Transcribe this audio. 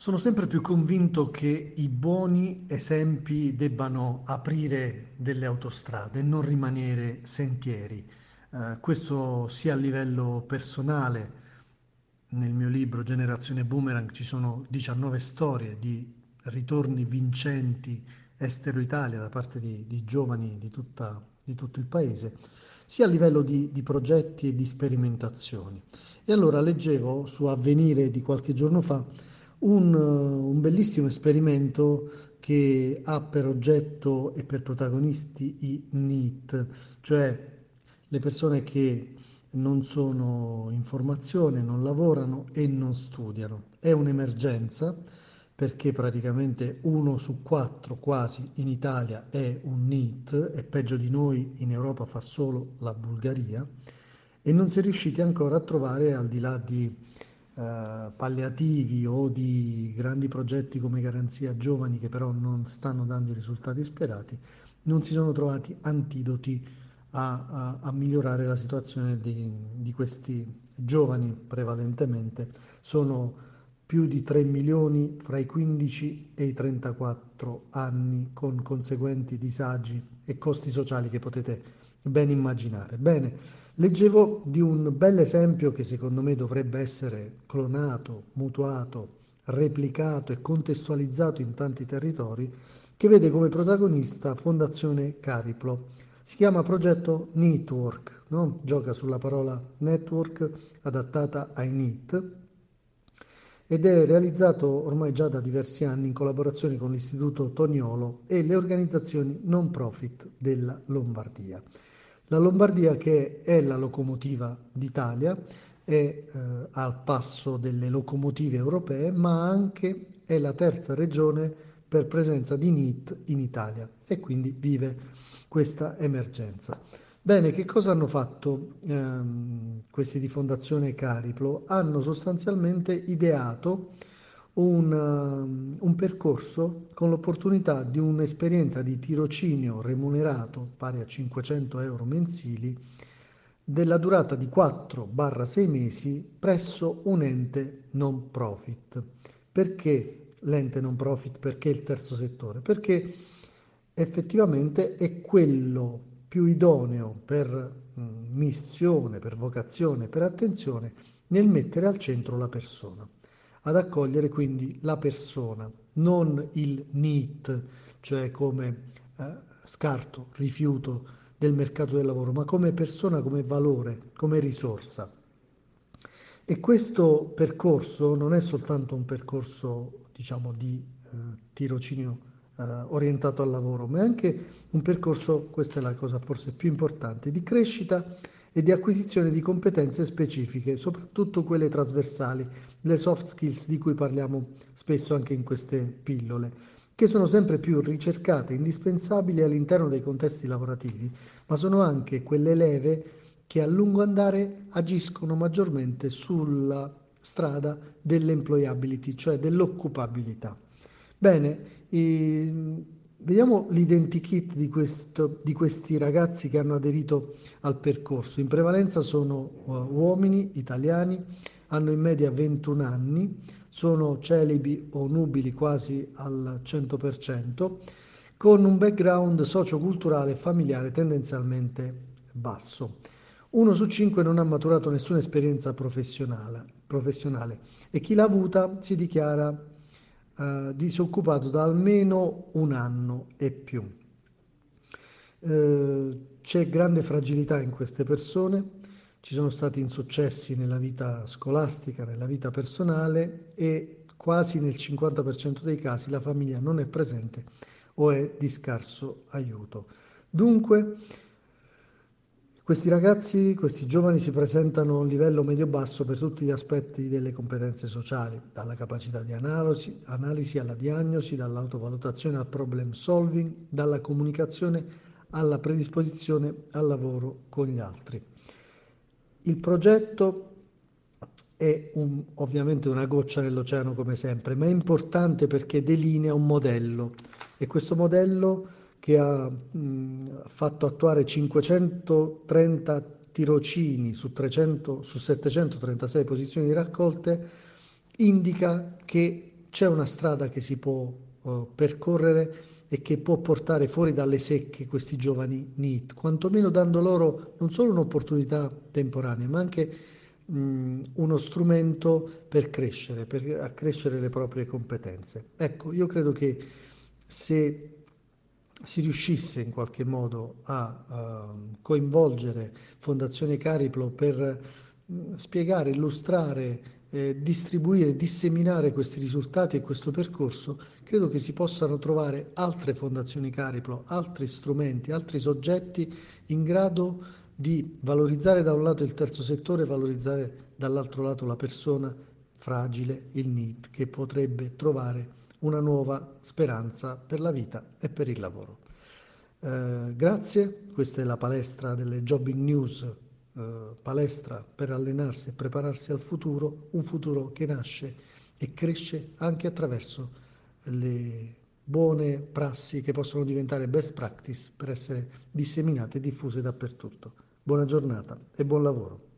Sono sempre più convinto che i buoni esempi debbano aprire delle autostrade e non rimanere sentieri. Eh, questo sia a livello personale, nel mio libro Generazione Boomerang ci sono 19 storie di ritorni vincenti estero Italia da parte di, di giovani di, tutta, di, tutto il paese, sia a livello di, di progetti e di sperimentazioni. E allora leggevo su Avvenire di qualche giorno fa un, un bellissimo esperimento che ha per oggetto e per protagonisti i NEET, cioè le persone che non sono in formazione, non lavorano e non studiano. È un'emergenza perché praticamente uno su quattro quasi in Italia è un NEET e peggio di noi in Europa fa solo la Bulgaria e non si è riusciti ancora a trovare al di là di eh, palliativi o di grandi progetti come Garanzia Giovani che però non stanno dando i risultati sperati, non si sono trovati antidoti a, a, a migliorare la situazione di, di questi giovani prevalentemente. Sono più di 3 milioni fra i 15 e i 34 anni con conseguenti disagi e costi sociali che potete ben immaginare. Bene, leggevo di un bel esempio che secondo me dovrebbe essere clonato, mutuato, replicato e contestualizzato in tanti territori, che vede come protagonista Fondazione Cariplo. Si chiama progetto Network, no? gioca sulla parola network adattata ai NEET ed è realizzato ormai già da diversi anni in collaborazione con l'Istituto Toniolo e le organizzazioni non profit della Lombardia. La Lombardia che è la locomotiva d'Italia è eh, al passo delle locomotive europee, ma anche è la terza regione per presenza di NIT in Italia e quindi vive questa emergenza. Bene, che cosa hanno fatto ehm, questi di Fondazione Cariplo? Hanno sostanzialmente ideato un, um, un, percorso con l'opportunità di un'esperienza di tirocinio remunerato pari a 500 euro mensili della durata di 4-6 mesi presso un ente non profit. Perché l'ente non profit? Perché il terzo settore? Perché effettivamente è quello più idoneo per mm, missione, per vocazione, per attenzione nel mettere al centro la persona, ad accogliere quindi la persona, non il NEET, cioè come eh, scarto, rifiuto del mercato del lavoro, ma come persona, come valore, come risorsa. E questo percorso non è soltanto un percorso, diciamo, di eh, tirocinio eh, orientato al lavoro, ma è anche un percorso, questa è la cosa forse più importante, di crescita e di acquisizione di competenze specifiche, soprattutto quelle trasversali, le soft skills di cui parliamo spesso anche in queste pillole, che sono sempre più ricercate, indispensabili all'interno dei contesti lavorativi, ma sono anche quelle leve che a lungo andare agiscono maggiormente sulla strada dell'employability, cioè dell'occupabilità. Bene, e vediamo l'identikit di, questo, di questi ragazzi che hanno aderito al percorso. In prevalenza sono uh, uomini italiani, hanno in media 21 anni, sono celibi o nubili quasi al 100%, con un background socioculturale e familiare tendenzialmente basso. Uno su cinque non ha maturato nessuna esperienza professionale, professionale e chi l'ha avuta si dichiara eh, disoccupato da almeno un anno e più. Eh, c'è grande fragilità in queste persone, ci sono stati insuccessi nella vita scolastica, nella vita personale e quasi nel 50% dei casi la famiglia non è presente o è di scarso aiuto. Dunque, questi ragazzi, questi giovani si presentano a un livello medio-basso per tutti gli aspetti delle competenze sociali, dalla capacità di analisi, analisi alla diagnosi, dall'autovalutazione al problem solving, dalla comunicazione alla predisposizione al lavoro con gli altri. Il progetto è un, ovviamente una goccia nell'oceano come sempre, ma è importante perché delinea un modello e questo modello che ha mh, fatto attuare 530 tirocini su, 300, su 736 posizioni raccolte, indica che c'è una strada che si può uh, percorrere e che può portare fuori dalle secche questi giovani NEET, quantomeno dando loro non solo un'opportunità temporanea, ma anche mh, uno strumento per crescere, per accrescere le proprie competenze. Ecco, io credo che se si riuscisse in qualche modo a uh, coinvolgere Fondazione Cariplo per spiegare, illustrare eh, distribuire, disseminare questi risultati e questo percorso, credo che si possano trovare altre fondazioni Cariplo, altri strumenti, altri soggetti in grado di valorizzare da un lato il terzo settore e valorizzare dall'altro lato la persona fragile, il NEET, che potrebbe trovare una nuova speranza per la vita e per il lavoro. Eh, grazie, questa è la palestra delle Jobbing News eh, palestra per allenarsi e prepararsi al futuro, un futuro che nasce e cresce anche attraverso le buone prassi che possono diventare best practice per essere disseminate e diffuse dappertutto. Buona giornata e buon lavoro.